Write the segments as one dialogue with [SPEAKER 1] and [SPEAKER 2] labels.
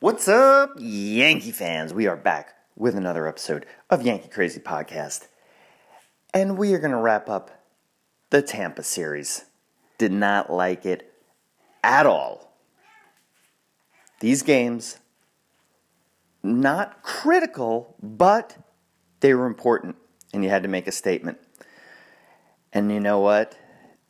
[SPEAKER 1] What's up, Yankee fans? We are back with another episode of Yankee Crazy Podcast. And we are going to wrap up the Tampa series. Did not like it at all. These games, not critical, but they were important, and you had to make a statement. And you know what?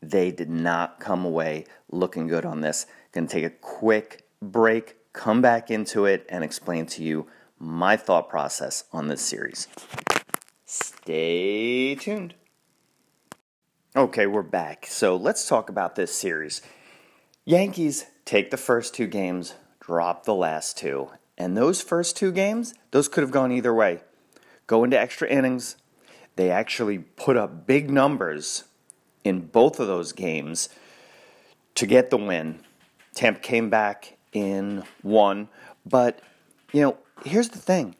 [SPEAKER 1] They did not come away looking good on this. Going to take a quick break, come back into it, and explain to you my thought process on this series. Stay tuned. Okay, we're back. So let's talk about this series. Yankees take the first two games, drop the last two. And those first two games, those could have gone either way. Go into extra innings. They actually put up big numbers in both of those games to get the win. Tampa came back in one, but you know, here's the thing.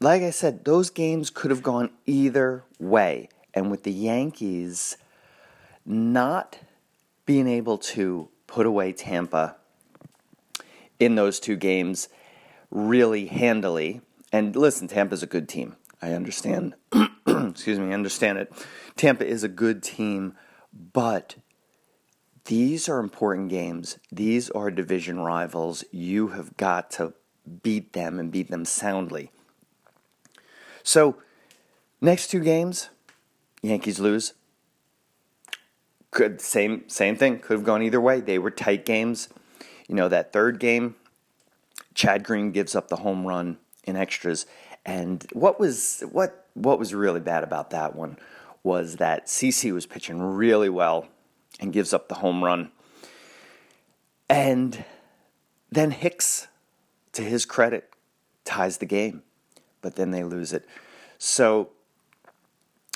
[SPEAKER 1] Like I said, those games could have gone either way. And with the Yankees not being able to put away Tampa in those two games really handily, and listen, Tampa's a good team. I understand. excuse me, I understand it. Tampa is a good team, but these are important games. These are division rivals. You have got to beat them and beat them soundly. So, next two games, Yankees lose. Could same same thing. Could have gone either way. They were tight games. You know that third game, Chad Green gives up the home run in extras. And what was what what was really bad about that one was that CC was pitching really well and gives up the home run. And then Hicks, to his credit, ties the game, but then they lose it. So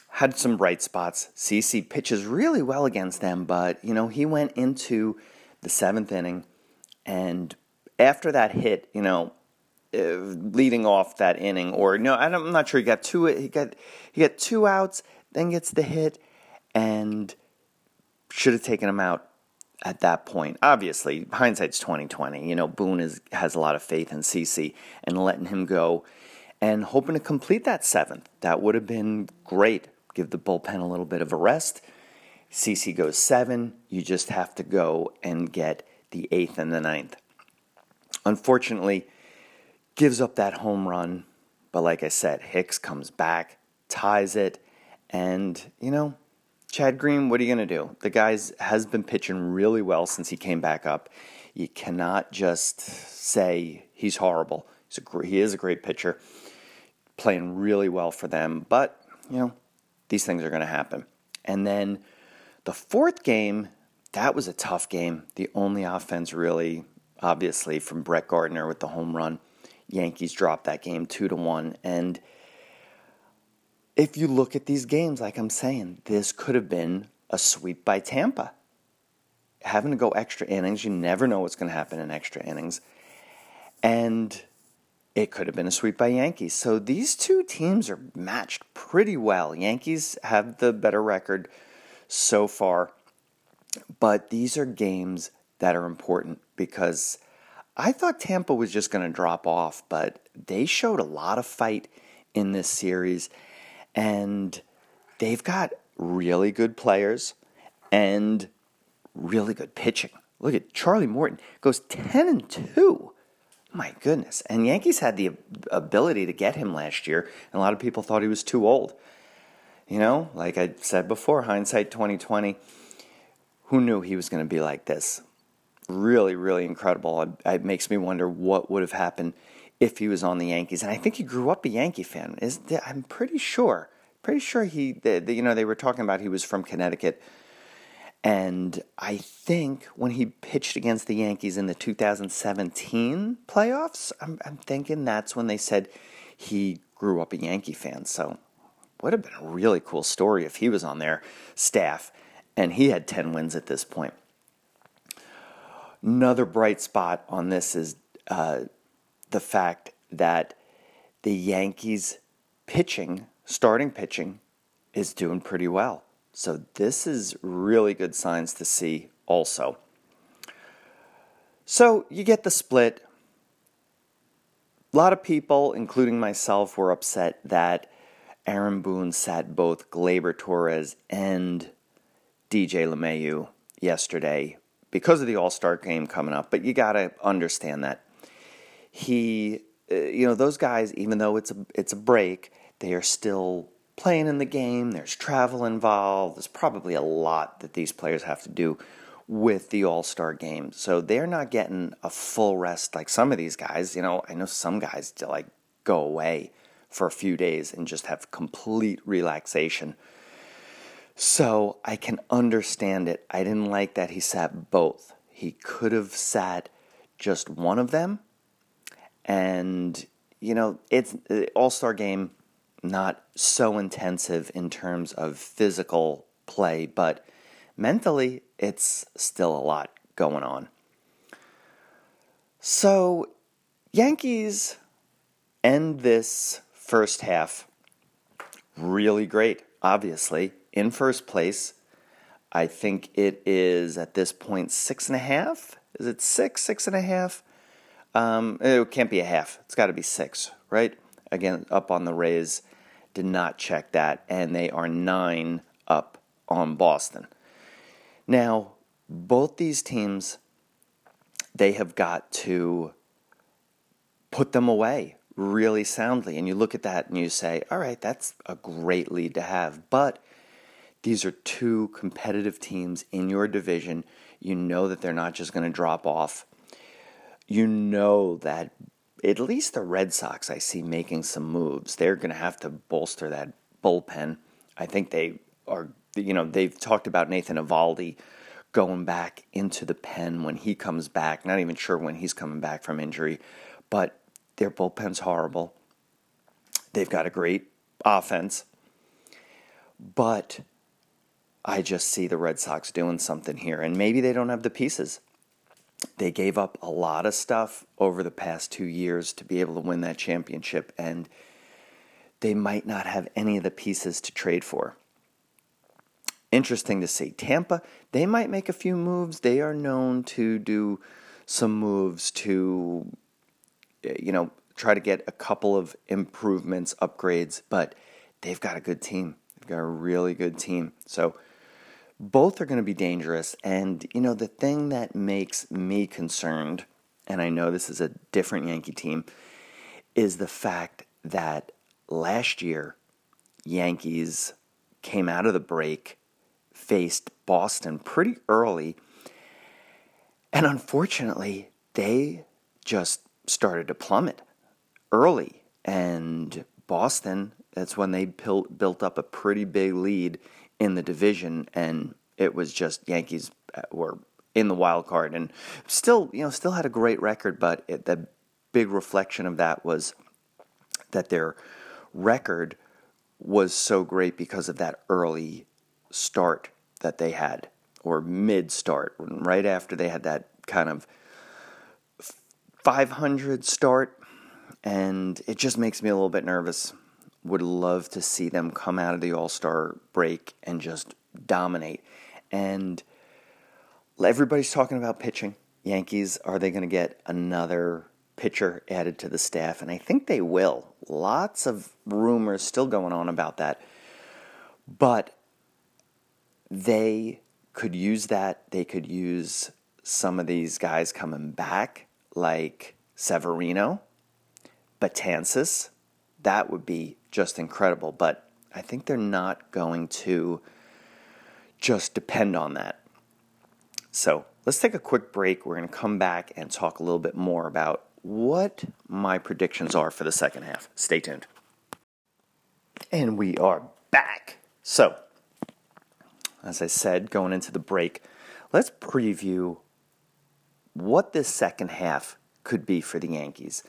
[SPEAKER 1] had some bright spots. CC pitches really well against them, but you know, he went into the seventh inning and after that hit, you know, uh, leading off that inning, or no, I'm not sure. He got two. He got he got two outs, then gets the hit, and should have taken him out at that point. Obviously, hindsight's 2020. You know, Boone is has a lot of faith in CC and letting him go, and hoping to complete that seventh. That would have been great. Give the bullpen a little bit of a rest. CC goes seven. You just have to go and get the eighth and the ninth. Unfortunately gives up that home run. But like I said, Hicks comes back, ties it, and you know, Chad Green, what are you going to do? The guy's has been pitching really well since he came back up. You cannot just say he's horrible. He's a, he is a great pitcher, playing really well for them. But you know, these things are going to happen. And then the fourth game, that was a tough game. The only offense really, obviously, from Brett Gardner with the home run. Yankees dropped that game two to one. And if you look at these games, like I'm saying, this could have been a sweep by Tampa. Having to go extra innings, you never know what's going to happen in extra innings. And it could have been a sweep by Yankees. So these two teams are matched pretty well. Yankees have the better record so far, but these are games that are important because I thought Tampa was just going to drop off, but they showed a lot of fight in this series, and they've got really good players and really good pitching. Look at Charlie Morton goes 10 and 2. My goodness. And Yankees had the ability to get him last year, and a lot of people thought he was too old. You know, like I said before, hindsight 2020, who knew he was going to be like this? really, really incredible. It, it, makes me wonder what would have happened if he was on the Yankees. And I think he grew up a Yankee fan. Is I'm pretty sure, pretty sure he, the, the, you know, they were talking about he was from Connecticut. And I think when he pitched against the Yankees in the 2017 playoffs, I'm, I'm thinking that's when they said he grew up a Yankee fan. So would have been a really cool story if he was on their staff and he had 10 wins at this point. Another bright spot on this is uh, the fact that the Yankees pitching, starting pitching, is doing pretty well. So this is really good signs to see also. So you get the split. A lot of people, including myself, were upset that Aaron Boone sat both Gleyber Torres and DJ LeMahieu yesterday because of the All Star game coming up. But you got to understand that he, uh, you know, those guys, even though it's a it's a break, they are still playing in the game. There's travel involved. There's probably a lot that these players have to do with the All Star game. So they're not getting a full rest like some of these guys. You know, I know some guys to like go away for a few days and just have complete relaxation. So I can understand it. I didn't like that he sat both. He could have sat just one of them. And, you know, it's uh, All Star game, not so intensive in terms of physical play, but mentally, it's still a lot going on. So, Yankees end this first half really great, obviously. In first place, I think it is at this point six and a half. Is it six, six and a half? Um, it can't be a half. It's got to be six, right? Again, up on the Rays. Did not check that, and they are nine up on Boston. Now, both these teams, they have got to put them away really soundly. And you look at that and you say, all right, that's a great lead to have. But these are two competitive teams in your division. You know that they're not just going to drop off. You know that at least the Red Sox, I see making some moves. They're going to have to bolster that bullpen. I think they are you know, they've talked about Nathan Eovaldi going back into the pen when he comes back. Not even sure when he's coming back from injury, but their bullpen's horrible. They've got a great offense, but I just see the Red Sox doing something here, and maybe they don't have the pieces. They gave up a lot of stuff over the past two years to be able to win that championship, and they might not have any of the pieces to trade for interesting to see. Tampa, they might make a few moves. They are known to do some moves to, you know, try to get a couple of improvements, upgrades, but they've got a good team. They've got a really good team. So both are going to be dangerous. And, you know, the thing that makes me concerned, and I know this is a different Yankee team, is the fact that last year, Yankees came out of the break faced Boston pretty early. And unfortunately, they just started to plummet early. And Boston, that's when they built up a pretty big lead in the division. And it was just Yankees uh, were in the wild card and still, you know, still had a great record. But it, the big reflection of that was that their record was so great because of that early start that they had, or mid start, right after they had that kind of 500 start, and it just makes me a little bit nervous. Would love to see them come out of the All Star break and just dominate. And everybody's talking about pitching. Yankees, are they going to get another pitcher added to the staff? And I think they will. Lots of rumors still going on about that. But they could use that. They could use some of these guys coming back, like Severino, Betances. That would be just incredible. But I think they're not going to just depend on that. So let's take a quick break. We're going to come back and talk a little bit more about what my predictions are for the second half. Stay tuned. And we are back. So, as I said, going into the break, let's preview what this second half could be for the Yankees.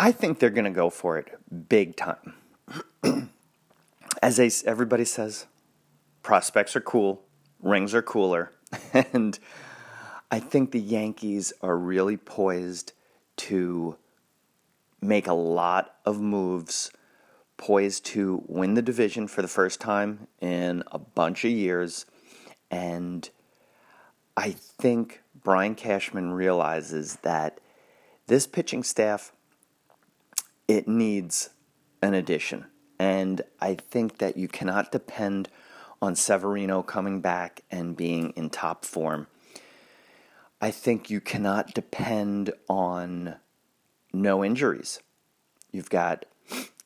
[SPEAKER 1] I think they're going to go for it big time. As they, everybody says, prospects are cool, rings are cooler, and I think the Yankees are really poised to make a lot of moves poised to win the division for the first time in a bunch of years. And I think Brian Cashman realizes that This pitching staff, it needs an addition. And I think that you cannot depend on Severino coming back and being in top form. I think you cannot depend on no injuries. You've got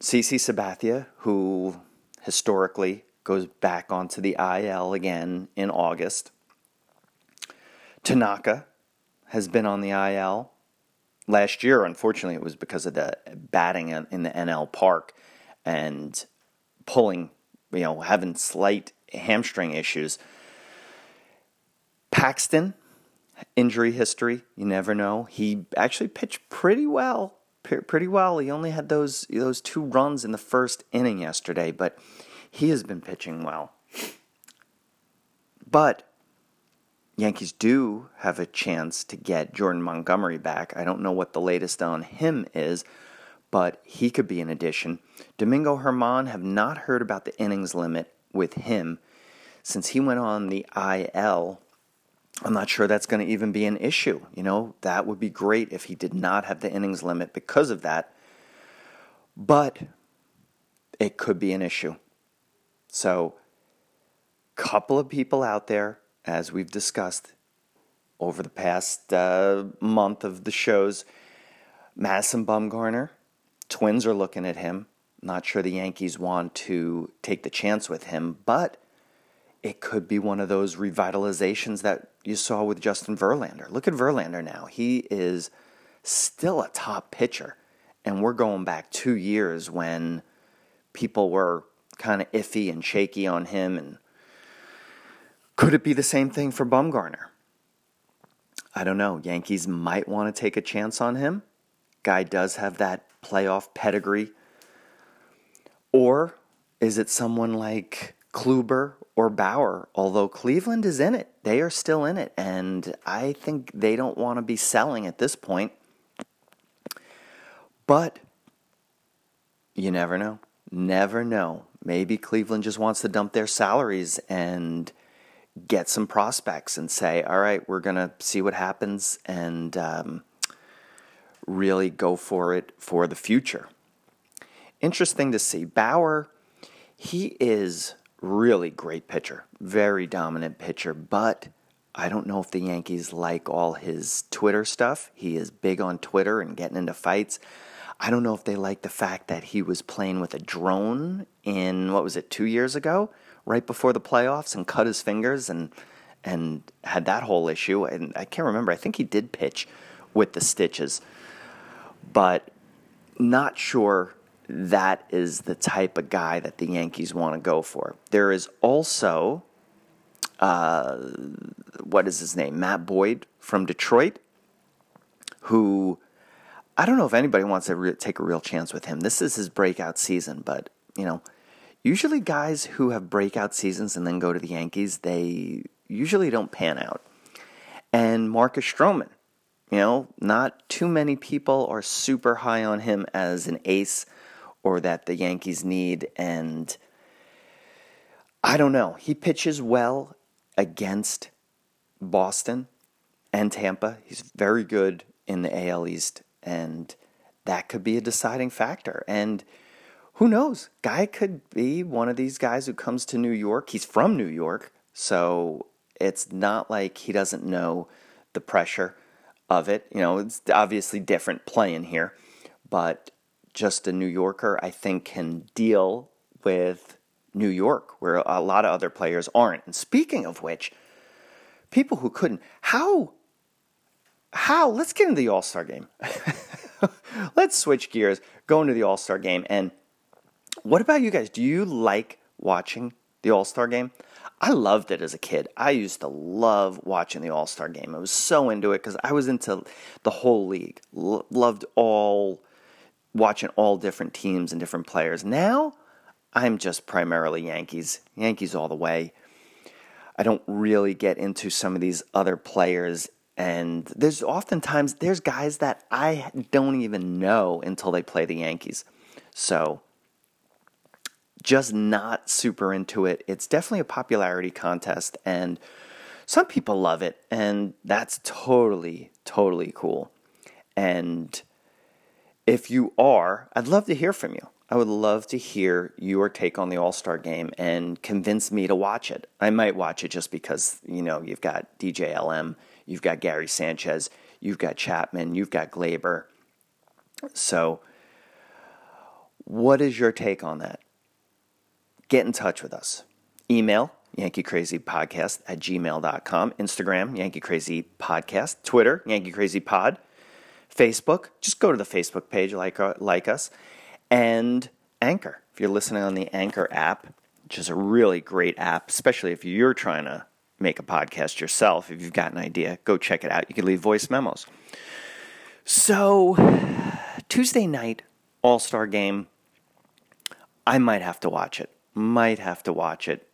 [SPEAKER 1] CC Sabathia, who historically goes back onto the IL again in August. Tanaka has been on the IL last year. Unfortunately, it was because of the batting in the NL Park and pulling, you know, having slight hamstring issues. Paxton, injury history, you never know. He actually pitched pretty well, pretty well. He only had those those two runs in the first inning yesterday, but he has been pitching well. But Yankees do have a chance to get Jordan Montgomery back. I don't know what the latest on him is, but he could be an addition. Domingo German have not heard about the innings limit with him since he went on the IL. I'm not sure that's going to even be an issue. You know, that would be great if he did not have the innings limit because of that. But it could be an issue. So, couple of people out there, as we've discussed over the past uh, month of the shows, Madison Bumgarner Twins are looking at him. Not sure the Yankees want to take the chance with him, but it could be one of those revitalizations that you saw with Justin Verlander. Look at Verlander now. He is still a top pitcher. And we're going back two years when people were kind of iffy and shaky on him. And could it be the same thing for Bumgarner? I don't know. Yankees might want to take a chance on him. Guy does have that playoff pedigree? Or is it someone like Kluber or Bauer? Although Cleveland is in it, they are still in it, and I think they don't want to be selling at this point. But you never know. Never know. Maybe Cleveland just wants to dump their salaries and get some prospects and say, all right, we're going to see what happens and um, really go for it for the future. Interesting to see. Bauer, he is really great pitcher, very dominant pitcher, but I don't know if the Yankees like all his Twitter stuff. He is big on Twitter and getting into fights. I don't know if they like the fact that he was playing with a drone in what was it, two years ago, right before the playoffs, and cut his fingers and and had that whole issue. And I can't remember. I think he did pitch with the stitches but not sure that is the type of guy that the Yankees want to go for. There is also, uh, what is his name? Matt Boyd from Detroit, who I don't know if anybody wants to re- take a real chance with him. This is his breakout season, but, you know, usually guys who have breakout seasons and then go to the Yankees, they usually don't pan out. And Marcus Stroman you know, not too many people are super high on him as an ace or that the Yankees need. And I don't know. He pitches well against Boston and Tampa. He's very good in the AL East. And that could be a deciding factor. And who knows? Guy could be one of these guys who comes to New York. He's from New York. So it's not like he doesn't know the pressure of it. You know, it's obviously different playing here, but just a New Yorker, I think, can deal with New York, where a lot of other players aren't. And speaking of which, people who couldn't, how, how, let's get into the All Star game. let's switch gears, go into the All Star game. And what about you guys? Do you like watching the All Star game? I loved it as a kid. I used to love watching the All Star game. I was so into it because I was into the whole league. L- loved all watching all different teams and different players. Now I'm just primarily Yankees. Yankees all the way. I don't really get into some of these other players and there's oftentimes there's guys that I don't even know until they play the Yankees. So just not super into it. It's definitely a popularity contest, and some people love it, and that's totally, totally cool. And if you are, I'd love to hear from you. I would love to hear your take on the All Star game and convince me to watch it. I might watch it just because, you know, you've got DJ LM, you've got Gary Sanchez, you've got Chapman, you've got Gleyber. So, what is your take on that? Get in touch with us. Email Yankee Crazy Podcast at gmail.com, Instagram, Yankee Crazy Podcast, Twitter, Yankee Crazy Pod, Facebook. Just go to the Facebook page, like, uh, like us, and Anchor. If you're listening on the Anchor app, which is a really great app, especially if you're trying to make a podcast yourself, if you've got an idea, go check it out. You can leave voice memos. So, Tuesday night, All Star game, I might have to watch it. Might have to watch it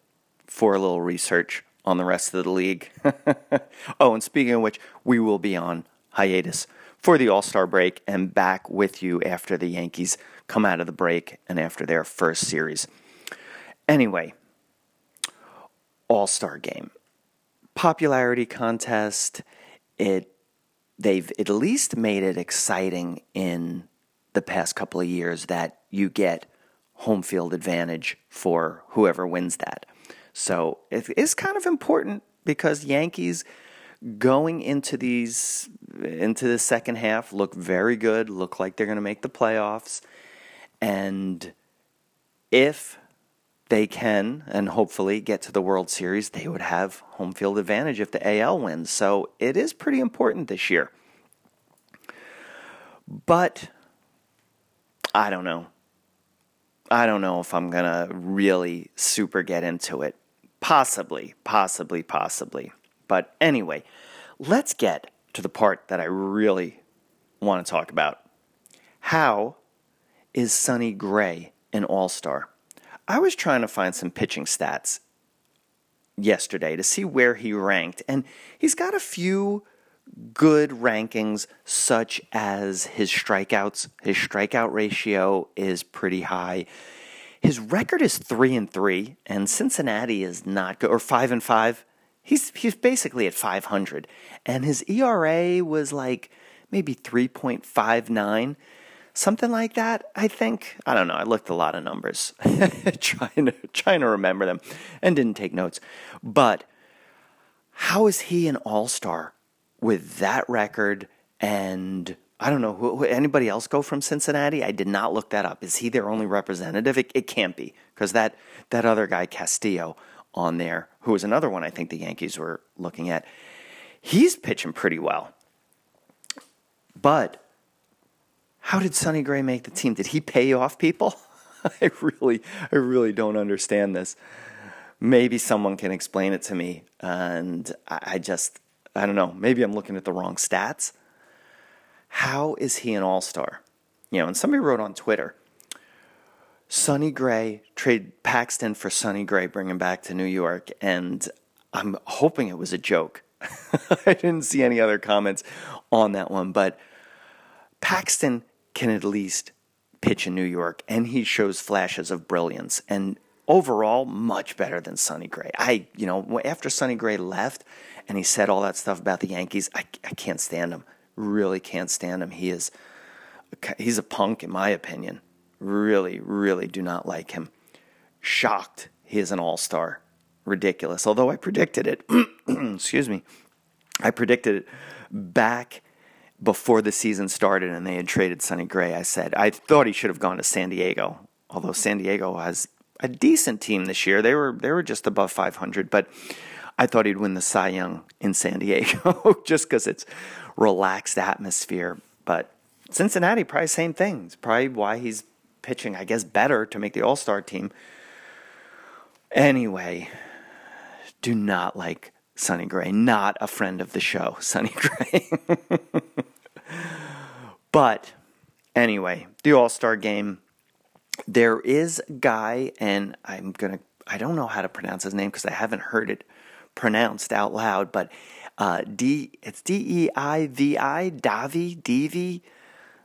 [SPEAKER 1] for a little research on the rest of the league. oh, and speaking of which, we will be on hiatus for the All Star break and back with you after the Yankees come out of the break and after their first series. Anyway, All Star game. Popularity contest. It they've at least made it exciting in the past couple of years that you get home field advantage for whoever wins that. So it is kind of important because Yankees going into these into the second half look very good, look like they're going to make the playoffs. And if they can and hopefully get to the World Series, they would have home field advantage if the AL wins. So it is pretty important this year. But I don't know. I don't know if I'm going to really super get into it. Possibly, possibly, possibly. But anyway, let's get to the part that I really want to talk about. How is Sonny Gray an all star? I was trying to find some pitching stats yesterday to see where he ranked, and he's got a few good rankings, such as his strikeouts. His strikeout ratio is pretty high. His record is three and three, and Cincinnati is not good, or five and five. He's he's basically at 500, and his ERA was like maybe 3.59, something like that. I think I don't know. I looked a lot of numbers, trying to trying to remember them, and didn't take notes. But how is he an all star with that record and I don't know. Who, anybody else go from Cincinnati? I did not look that up. Is he their only representative? It, it can't be because that that other guy Castillo on there, who was another one I think the Yankees were looking at, he's pitching pretty well. But how did Sonny Gray make the team? Did he pay off people? I really, I really don't understand this. Maybe someone can explain it to me, and I, I just, I don't know. Maybe I'm looking at the wrong stats how is he an all star? You know, and somebody wrote on Twitter, Sonny Gray, trade Paxton for Sonny Gray, bring him back to New York. And I'm hoping it was a joke. I didn't see any other comments on that one, but Paxton can at least pitch in New York, and he shows flashes of brilliance. And overall, much better than Sonny Gray. I, you know, after Sonny Gray left and he said all that stuff about the Yankees, I, I can't stand him really can't stand him. He is he's a punk in my opinion. Really, really do not like him. Shocked he is an all-star. Ridiculous. Although I predicted it. excuse me. I predicted it back before the season started and they had traded Sonny Gray. I said I thought he should have gone to San Diego. Although San Diego has a decent team this year. They were they were just above 500, but I thought he'd win the Cy Young in San Diego just because it's relaxed atmosphere. But Cincinnati, probably same thing. It's probably why he's pitching, I guess, better to make the All Star team. Anyway, do not like Sonny Gray. Not a friend of the show, Sonny Gray. but anyway, the All Star game. There is a guy, and I'm gonna. I don't know how to pronounce his name because I haven't heard it pronounced out loud, but uh, D, it's D E I V I, Davi, Divi,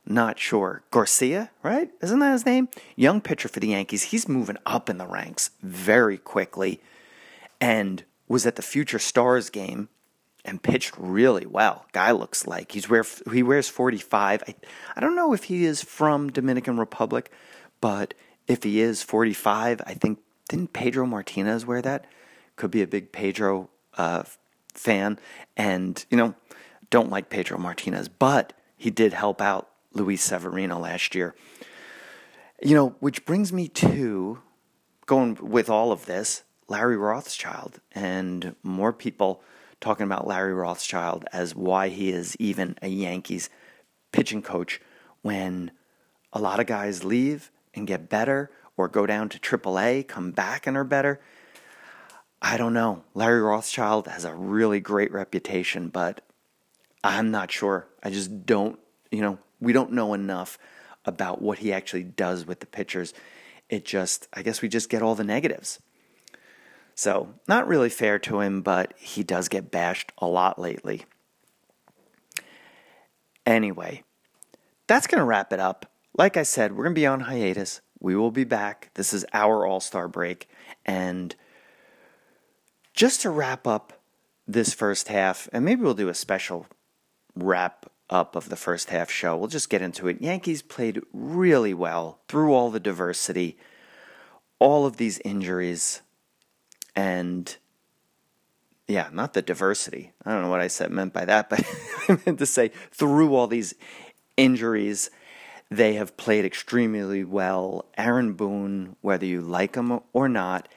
[SPEAKER 1] not sure. Garcia, right? Isn't that his name? Young pitcher for the Yankees. He's moving up in the ranks very quickly and was at the Future Stars game and pitched really well. Guy looks like he's wear he wears 45. I, I don't know if he is from Dominican Republic, but if he is 45, I think didn't Pedro Martinez wear that? Could be a big Pedro uh, fan, and you know, don't like Pedro Martinez, but he did help out Luis Severino last year. You know, which brings me to going with all of this, Larry Rothschild, and more people talking about Larry Rothschild as why he is even a Yankees pitching coach when a lot of guys leave and get better or go down to AAA, come back and are better. I don't know. Larry Rothschild has a really great reputation, but I'm not sure. I just don't, you know, we don't know enough about what he actually does with the pitchers. It just, I guess we just get all the negatives. So, not really fair to him, but he does get bashed a lot lately. Anyway, that's going to wrap it up. Like I said, we're going to be on hiatus. We will be back. This is our All Star break. And just to wrap up this first half, and maybe we'll do a special wrap up of the first half show. We'll just get into it. Yankees played really well through all the diversity, all of these injuries, and yeah, not the diversity. I don't know what I said meant by that, but I meant to say through all these injuries, they have played extremely well. Aaron Boone, whether you like him or not,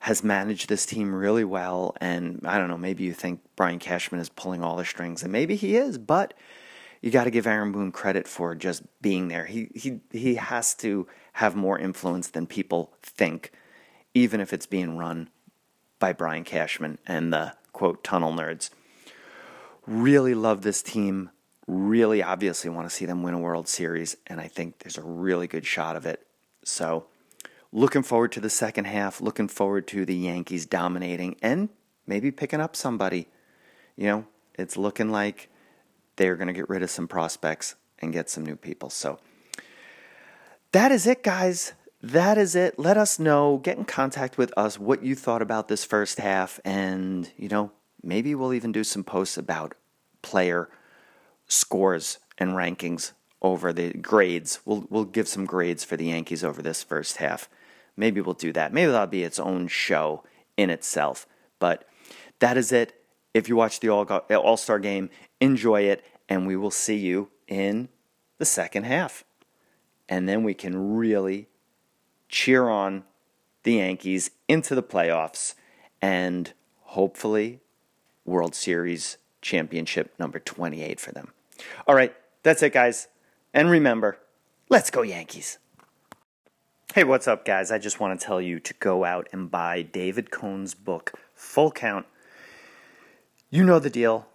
[SPEAKER 1] has managed this team really well. And I don't know, maybe you think Brian Cashman is pulling all the strings, and maybe he is, but you got to give Aaron Boone credit for just being there. He he he has to have more influence than people think, even if it's being run by Brian Cashman and the quote tunnel nerds. Really love this team. Really obviously want to see them win a World Series, and I think there's a really good shot of it. So, looking forward to the second half, looking forward to the Yankees dominating and maybe picking up somebody. You know, it's looking like they're going to get rid of some prospects and get some new people. So, that is it, guys that is it. Let us know. Get in contact with us what you thought about this first half. And, you know, maybe we'll even do some posts about player scores and rankings over the grades. We'll, we'll give some grades for the Yankees over this first half. Maybe we'll do that. Maybe that'll be its own show in itself. But that is it. If you watch the All Star game, enjoy it. And we will see you in the second half. And then we can really cheer on the Yankees into the playoffs and hopefully World Series championship number 28 for them. All right, that's it, guys. And remember, let's go, Yankees. Hey, what's up, guys? I just want to tell you to go out and buy David Cone's book, Full Count. You know the deal.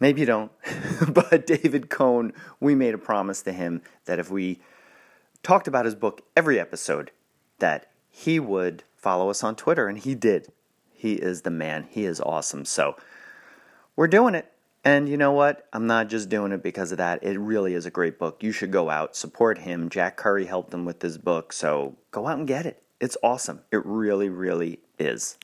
[SPEAKER 1] Maybe you don't. but David Cone, we made a promise to him that if we talked about his book every episode that he would follow us on Twitter, and he did. He is the man. He is awesome. So we're doing it. And you know what? I'm not just doing it because of that. It really is a great book. You should go out, support him. Jack Curry helped him with this book. So go out and get it. It's awesome. It really, really is.